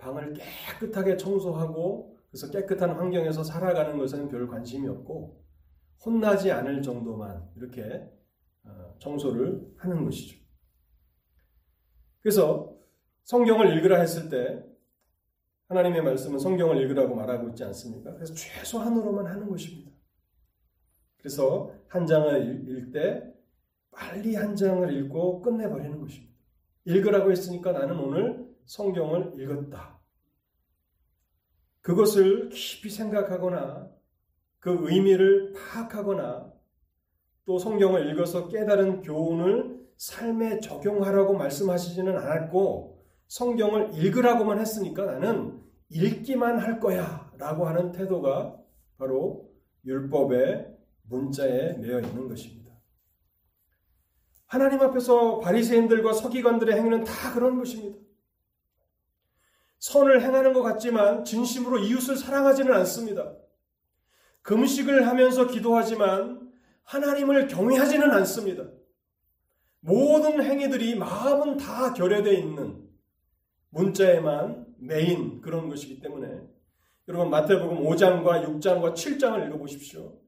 방을 깨끗하게 청소하고 그래서 깨끗한 환경에서 살아가는 것은 별 관심이 없고 혼나지 않을 정도만 이렇게 어, 청소를 하는 것이죠. 그래서 성경을 읽으라 했을 때 하나님의 말씀은 성경을 읽으라고 말하고 있지 않습니까? 그래서 최소한으로만 하는 것입니다. 그래서 한 장을 읽을 때 빨리 한 장을 읽고 끝내버리는 것입니다. 읽으라고 했으니까 나는 오늘 성경을 읽었다. 그것을 깊이 생각하거나 그 의미를 파악하거나 또 성경을 읽어서 깨달은 교훈을 삶에 적용하라고 말씀하시지는 않았고 성경을 읽으라고만 했으니까 나는 읽기만 할 거야 라고 하는 태도가 바로 율법의 문자에 매여 있는 것입니다. 하나님 앞에서 바리새인들과 서기관들의 행위는 다 그런 것입니다. 선을 행하는 것 같지만 진심으로 이웃을 사랑하지는 않습니다. 금식을 하면서 기도하지만 하나님을 경외하지는 않습니다. 모든 행위들이 마음은 다 결여되어 있는 문자에만 메인 그런 것이기 때문에 여러분 마태복음 5장과 6장과 7장을 읽어보십시오.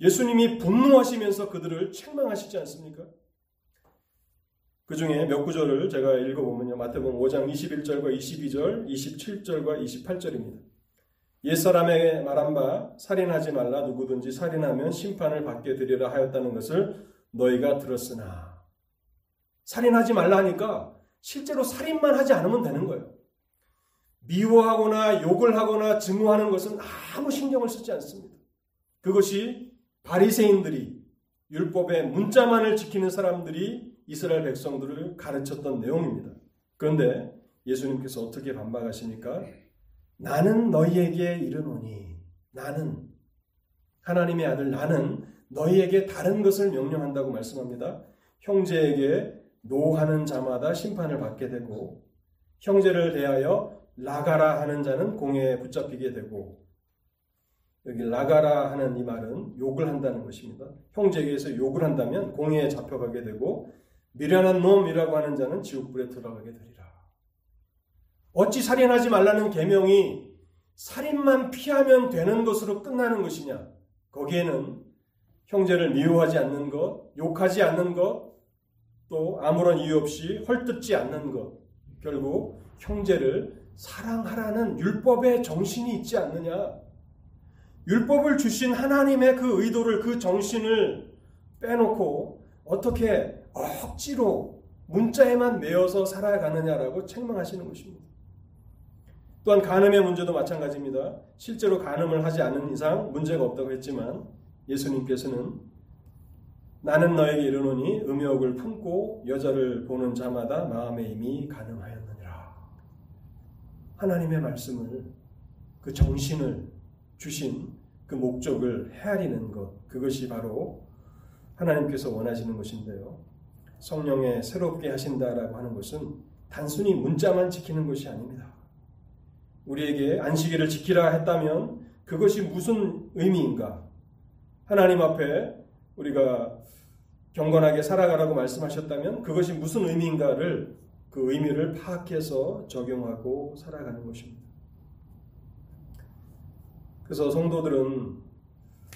예수님이 분노하시면서 그들을 책망하시지 않습니까? 그 중에 몇 구절을 제가 읽어보면요. 마태복음 5장 21절과 22절, 27절과 28절입니다. 옛사람에게 말한 바 살인하지 말라 누구든지 살인하면 심판을 받게 되리라 하였다는 것을 너희가 들었으나 살인하지 말라 하니까 실제로 살인만 하지 않으면 되는 거예요. 미워하거나 욕을 하거나 증오하는 것은 아무 신경을 쓰지 않습니다. 그것이 바리새인들이 율법의 문자만을 지키는 사람들이 이스라엘 백성들을 가르쳤던 내용입니다. 그런데 예수님께서 어떻게 반박하십니까? 나는 너희에게 이르노니 나는 하나님의 아들 나는 너희에게 다른 것을 명령한다고 말씀합니다. 형제에게 노하는 자마다 심판을 받게 되고 형제를 대하여 라가라 하는 자는 공에 붙잡히게 되고 여기 라가라 하는 이 말은 욕을 한다는 것입니다. 형제에게서 욕을 한다면 공에 잡혀가게 되고 미련한 놈이라고 하는 자는 지옥불에 들어가게 되리라. 어찌 살인하지 말라는 계명이 살인만 피하면 되는 것으로 끝나는 것이냐? 거기에는 형제를 미워하지 않는 것, 욕하지 않는 것, 또 아무런 이유 없이 헐뜯지 않는 것, 결국 형제를 사랑하라는 율법의 정신이 있지 않느냐? 율법을 주신 하나님의 그 의도를, 그 정신을 빼놓고 어떻게 억지로 문자에만 매어서 살아가느냐라고 책망하시는 것입니다. 또한 간음의 문제도 마찬가지입니다. 실제로 간음을 하지 않는 이상 문제가 없다고 했지만 예수님께서는 나는 너에게 이르노니 음욕을 품고 여자를 보는 자마다 마음에 이미 가능하였느니라. 하나님의 말씀을 그 정신을 주신 그 목적을 헤아리는 것 그것이 바로 하나님께서 원하시는 것인데요. 성령에 새롭게 하신다라고 하는 것은 단순히 문자만 지키는 것이 아닙니다. 우리에게 안식일을 지키라 했다면 그것이 무슨 의미인가? 하나님 앞에 우리가 경건하게 살아가라고 말씀하셨다면 그것이 무슨 의미인가를 그 의미를 파악해서 적용하고 살아가는 것입니다. 그래서 성도들은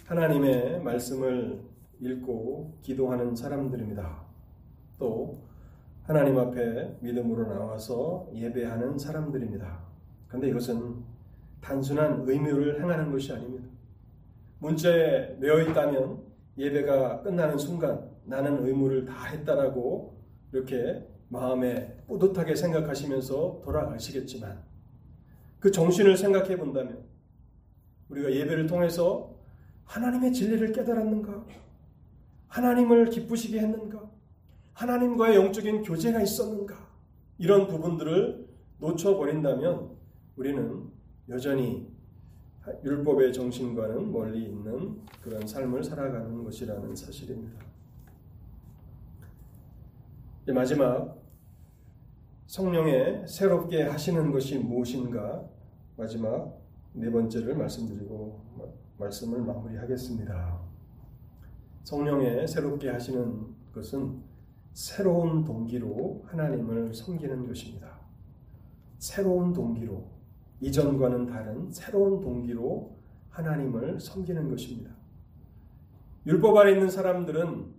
하나님의 말씀을 읽고 기도하는 사람들입니다. 또 하나님 앞에 믿음으로 나와서 예배하는 사람들입니다. 그런데 이것은 단순한 의무를 행하는 것이 아닙니다. 문자에 매어 있다면 예배가 끝나는 순간 나는 의무를 다 했다라고 이렇게 마음에 뿌듯하게 생각하시면서 돌아가시겠지만 그 정신을 생각해 본다면 우리가 예배를 통해서 하나님의 진리를 깨달았는가? 하나님을 기쁘시게 했는가? 하나님과의 영적인 교제가 있었는가? 이런 부분들을 놓쳐버린다면 우리는 여전히 율법의 정신과는 멀리 있는 그런 삶을 살아가는 것이라는 사실입니다. 마지막 성령의 새롭게 하시는 것이 무엇인가 마지막 네 번째를 말씀드리고 말씀을 마무리하겠습니다. 성령의 새롭게 하시는 것은 새로운 동기로 하나님을 섬기는 것입니다. 새로운 동기로 이전과는 다른 새로운 동기로 하나님을 섬기는 것입니다. 율법 아래 있는 사람들은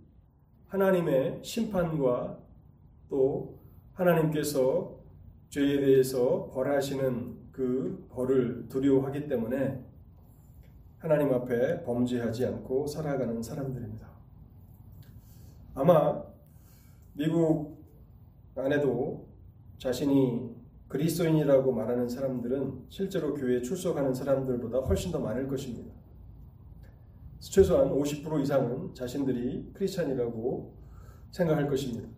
하나님의 심판과 또 하나님께서 죄에 대해서 벌하시는 그 벌을 두려워하기 때문에 하나님 앞에 범죄하지 않고 살아가는 사람들입니다. 아마 미국 안에도 자신이 그리스도인이라고 말하는 사람들은 실제로 교회에 출석하는 사람들보다 훨씬 더 많을 것입니다. 최소한 50% 이상은 자신들이 크리스찬이라고 생각할 것입니다.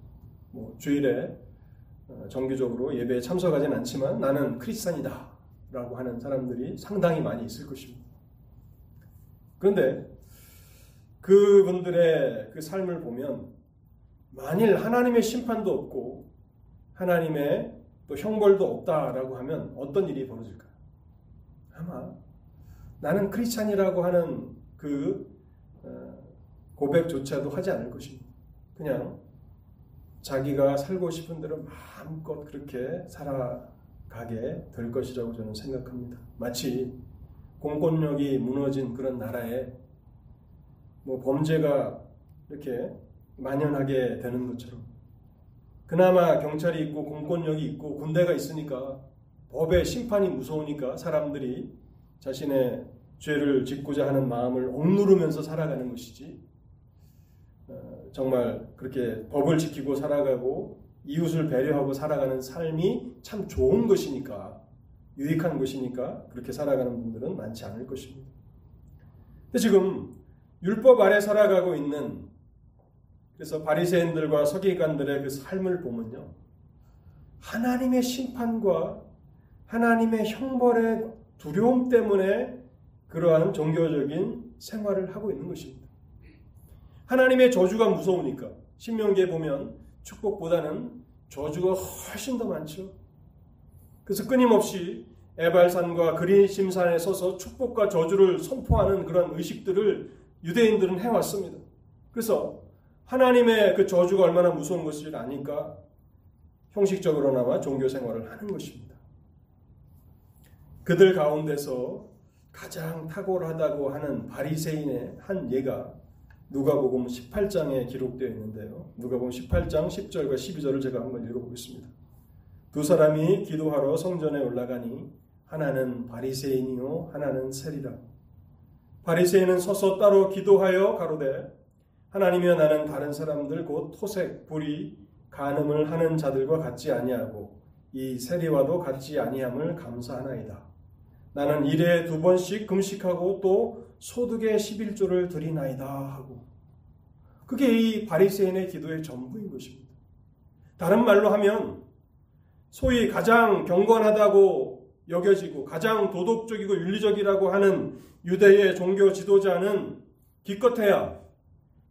뭐 주일에 어, 정규적으로 예배에 참석하진 않지만 나는 크리스찬이다 라고 하는 사람들이 상당히 많이 있을 것입니다. 그런데 그분들의 그 삶을 보면 만일 하나님의 심판도 없고 하나님의 또 형벌도 없다라고 하면 어떤 일이 벌어질까요? 아마 나는 크리스찬이라고 하는 그 어, 고백조차도 하지 않을 것입니다. 그냥 자기가 살고 싶은 대로 마음껏 그렇게 살아가게 될 것이라고 저는 생각합니다. 마치 공권력이 무너진 그런 나라에 뭐 범죄가 이렇게 만연하게 되는 것처럼 그나마 경찰이 있고 공권력이 있고 군대가 있으니까 법의 심판이 무서우니까 사람들이 자신의 죄를 짓고자 하는 마음을 억누르면서 살아가는 것이지 어, 정말 그렇게 법을 지키고 살아가고 이웃을 배려하고 살아가는 삶이 참 좋은 것이니까 유익한 것이니까 그렇게 살아가는 분들은 많지 않을 것입니다. 근데 지금 율법 아래 살아가고 있는 그래서 바리새인들과 서기관들의 그 삶을 보면요. 하나님의 심판과 하나님의 형벌의 두려움 때문에 그러한 종교적인 생활을 하고 있는 것입니다. 하나님의 저주가 무서우니까 신명기에 보면 축복보다는 저주가 훨씬 더 많죠. 그래서 끊임없이 에발산과 그리심산에 서서 축복과 저주를 선포하는 그런 의식들을 유대인들은 해왔습니다. 그래서 하나님의 그 저주가 얼마나 무서운 것을 아니까 형식적으로나마 종교 생활을 하는 것입니다. 그들 가운데서 가장 탁월하다고 하는 바리새인의 한 예가 누가복음 18장에 기록되어 있는데요. 누가복음 18장 10절과 12절을 제가 한번 읽어보겠습니다. 두 사람이 기도하러 성전에 올라가니 하나는 바리새인이요 하나는 세리라. 바리새인은 서서 따로 기도하여 가로되 하나님이여 나는 다른 사람들 곧 토색, 불이, 간음을 하는 자들과 같지 아니하고 이 세리와도 같지 아니함을 감사하나이다. 나는 일에 두 번씩 금식하고 또 소득의 11조를 드리나이다 하고 그게 이 바리새인의 기도의 전부인 것입니다. 다른 말로 하면 소위 가장 경건하다고 여겨지고 가장 도덕적이고 윤리적이라고 하는 유대의 종교 지도자는 기껏해야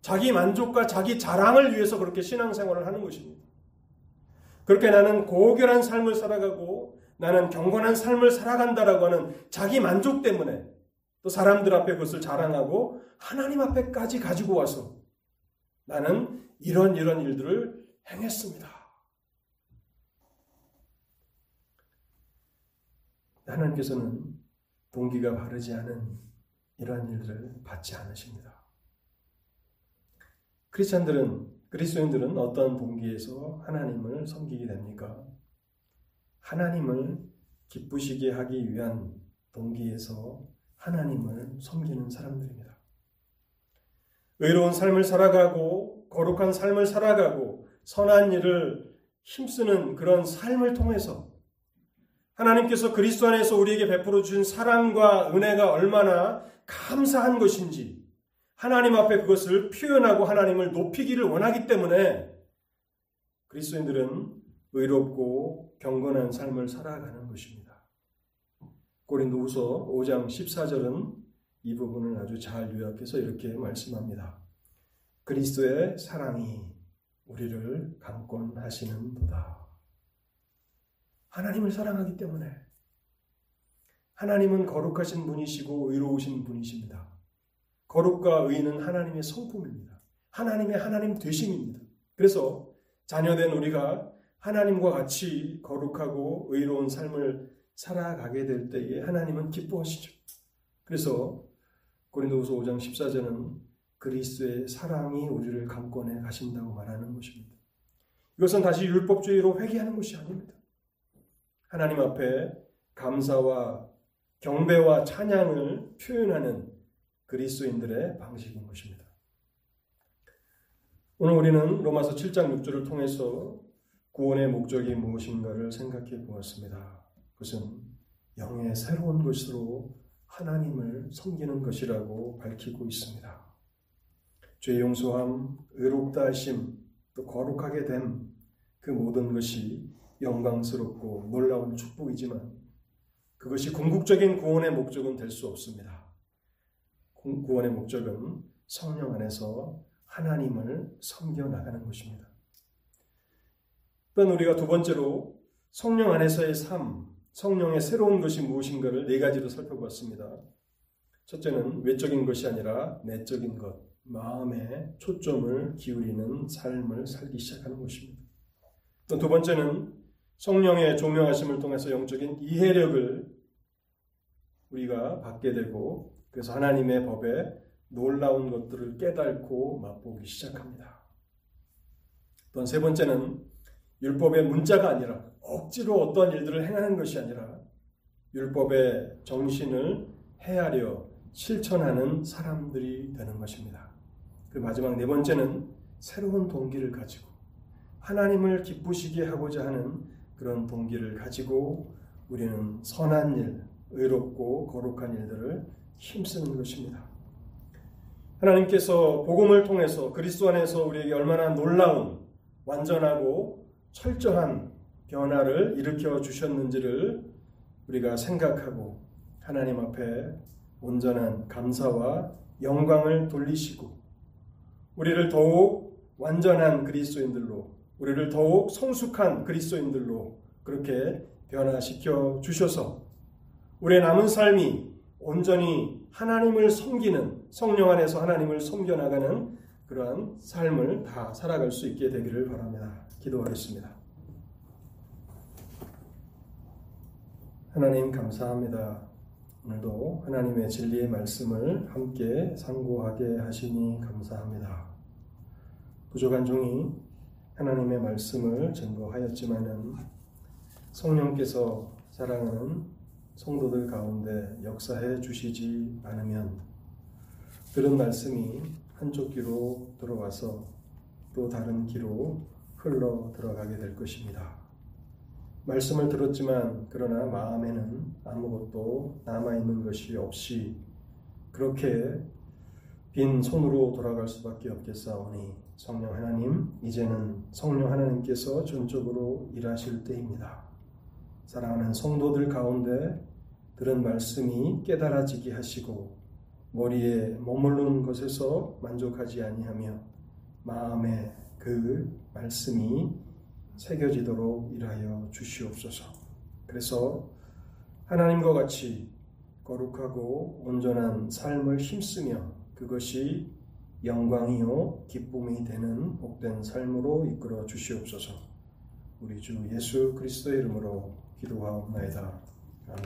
자기 만족과 자기 자랑을 위해서 그렇게 신앙생활을 하는 것입니다. 그렇게 나는 고결한 삶을 살아가고 나는 경건한 삶을 살아간다라고 하는 자기 만족 때문에 또 사람들 앞에 그것을 자랑하고 하나님 앞에까지 가지고 와서 나는 이런 이런 일들을 행했습니다. 하나님께서는 동기가 바르지 않은 이러한 일들을 받지 않으십니다. 크리스천들은 그리스도인들은 어떤 동기에서 하나님을 섬기게 됩니까? 하나님을 기쁘시게 하기 위한 동기에서 하나님을 섬기는 사람들입니다. 의로운 삶을 살아가고 거룩한 삶을 살아가고 선한 일을 힘쓰는 그런 삶을 통해서 하나님께서 그리스도 안에서 우리에게 베풀어 주신 사랑과 은혜가 얼마나 감사한 것인지 하나님 앞에 그것을 표현하고 하나님을 높이기를 원하기 때문에 그리스도인들은 의롭고 경건한 삶을 살아가는 것입니다. 고린도후서 5장 14절은 이 부분을 아주 잘 요약해서 이렇게 말씀합니다. 그리스도의 사랑이 우리를 강권하시는도다. 하나님을 사랑하기 때문에 하나님은 거룩하신 분이시고 의로우신 분이십니다. 거룩과 의는 하나님의 성품입니다. 하나님의 하나님 되심입니다. 그래서 자녀된 우리가 하나님과 같이 거룩하고 의로운 삶을 살아가게 될 때에 하나님은 기뻐하시죠. 그래서 고린도후서 5장 14절은 그리스도의 사랑이 우리를 강권해 가신다고 말하는 것입니다. 이것은 다시 율법주의로 회개하는 것이 아닙니다. 하나님 앞에 감사와 경배와 찬양을 표현하는 그리스도인들의 방식인 것입니다. 오늘 우리는 로마서 7장 6절을 통해서 구원의 목적이 무엇인가를 생각해 보았습니다. 그것은 영의 새로운 것으로 하나님을 섬기는 것이라고 밝히고 있습니다. 죄 용서함, 의롭다 하심, 또 거룩하게 됨, 그 모든 것이 영광스럽고 놀라운 축복이지만 그것이 궁극적인 구원의 목적은 될 수 없습니다. 구원의 목적은 성령 안에서 하나님을 섬겨 나가는 것입니다. 또한 우리가 두 번째로 성령 안에서의 삶, 성령의 새로운 것이 무엇인가를 네 가지로 살펴봤습니다. 첫째는 외적인 것이 아니라 내적인 것, 마음에 초점을 기울이는 삶을 살기 시작하는 것입니다. 또 두 번째는 성령의 조명하심을 통해서 영적인 이해력을 우리가 받게 되고 그래서 하나님의 법에 놀라운 것들을 깨닫고 맛보기 시작합니다. 또한 세 번째는 율법의 문자가 아니라 억지로 어떠한 일들을 행하는 것이 아니라 율법의 정신을 헤아려 실천하는 사람들이 되는 것입니다. 그리고 마지막 네 번째는 새로운 동기를 가지고 하나님을 기쁘시게 하고자 하는 그런 동기를 가지고 우리는 선한 일, 의롭고 거룩한 일들을 힘쓰는 것입니다. 하나님께서 복음을 통해서 그리스도 안에서 우리에게 얼마나 놀라운 완전하고 철저한 변화를 일으켜 주셨는지를 우리가 생각하고 하나님 앞에 온전한 감사와 영광을 돌리시고 우리를 더욱 완전한 그리스도인들로 우리를 더욱 성숙한 그리스도인들로 그렇게 변화시켜 주셔서 우리의 남은 삶이 온전히 하나님을 섬기는 성령 안에서 하나님을 섬겨나가는 그러한 삶을 다 살아갈 수 있게 되기를 바랍니다. 기도하겠습니다. 하나님 감사합니다. 오늘도 하나님의 진리의 말씀을 함께 상고하게 하시니 감사합니다. 부족한 종이 하나님의 말씀을 증거하였지만은 성령께서 사랑하는 성도들 가운데 역사해 주시지 않으면 들은 말씀이 한쪽 귀로 들어와서 또 다른 귀로 흘러 들어가게 될 것입니다. 말씀을 들었지만 그러나 마음에는 아무것도 남아있는 것이 없이 그렇게 빈 손으로 돌아갈 수밖에 없겠사오니 성령 하나님 이제는 성령 하나님께서 전적으로 일하실 때입니다. 사랑하는 성도들 가운데 들은 말씀이 깨달아지게 하시고 머리에 머무르는 것에서 만족하지 아니하며 마음에 그 말씀이 새겨지도록 일하여 주시옵소서. 그래서 하나님과 같이 거룩하고 온전한 삶을 힘쓰며 그것이 영광이요 기쁨이 되는 복된 삶으로 이끌어 주시옵소서. 우리 주 예수 그리스도의 이름으로 기도하옵나이다. 아멘.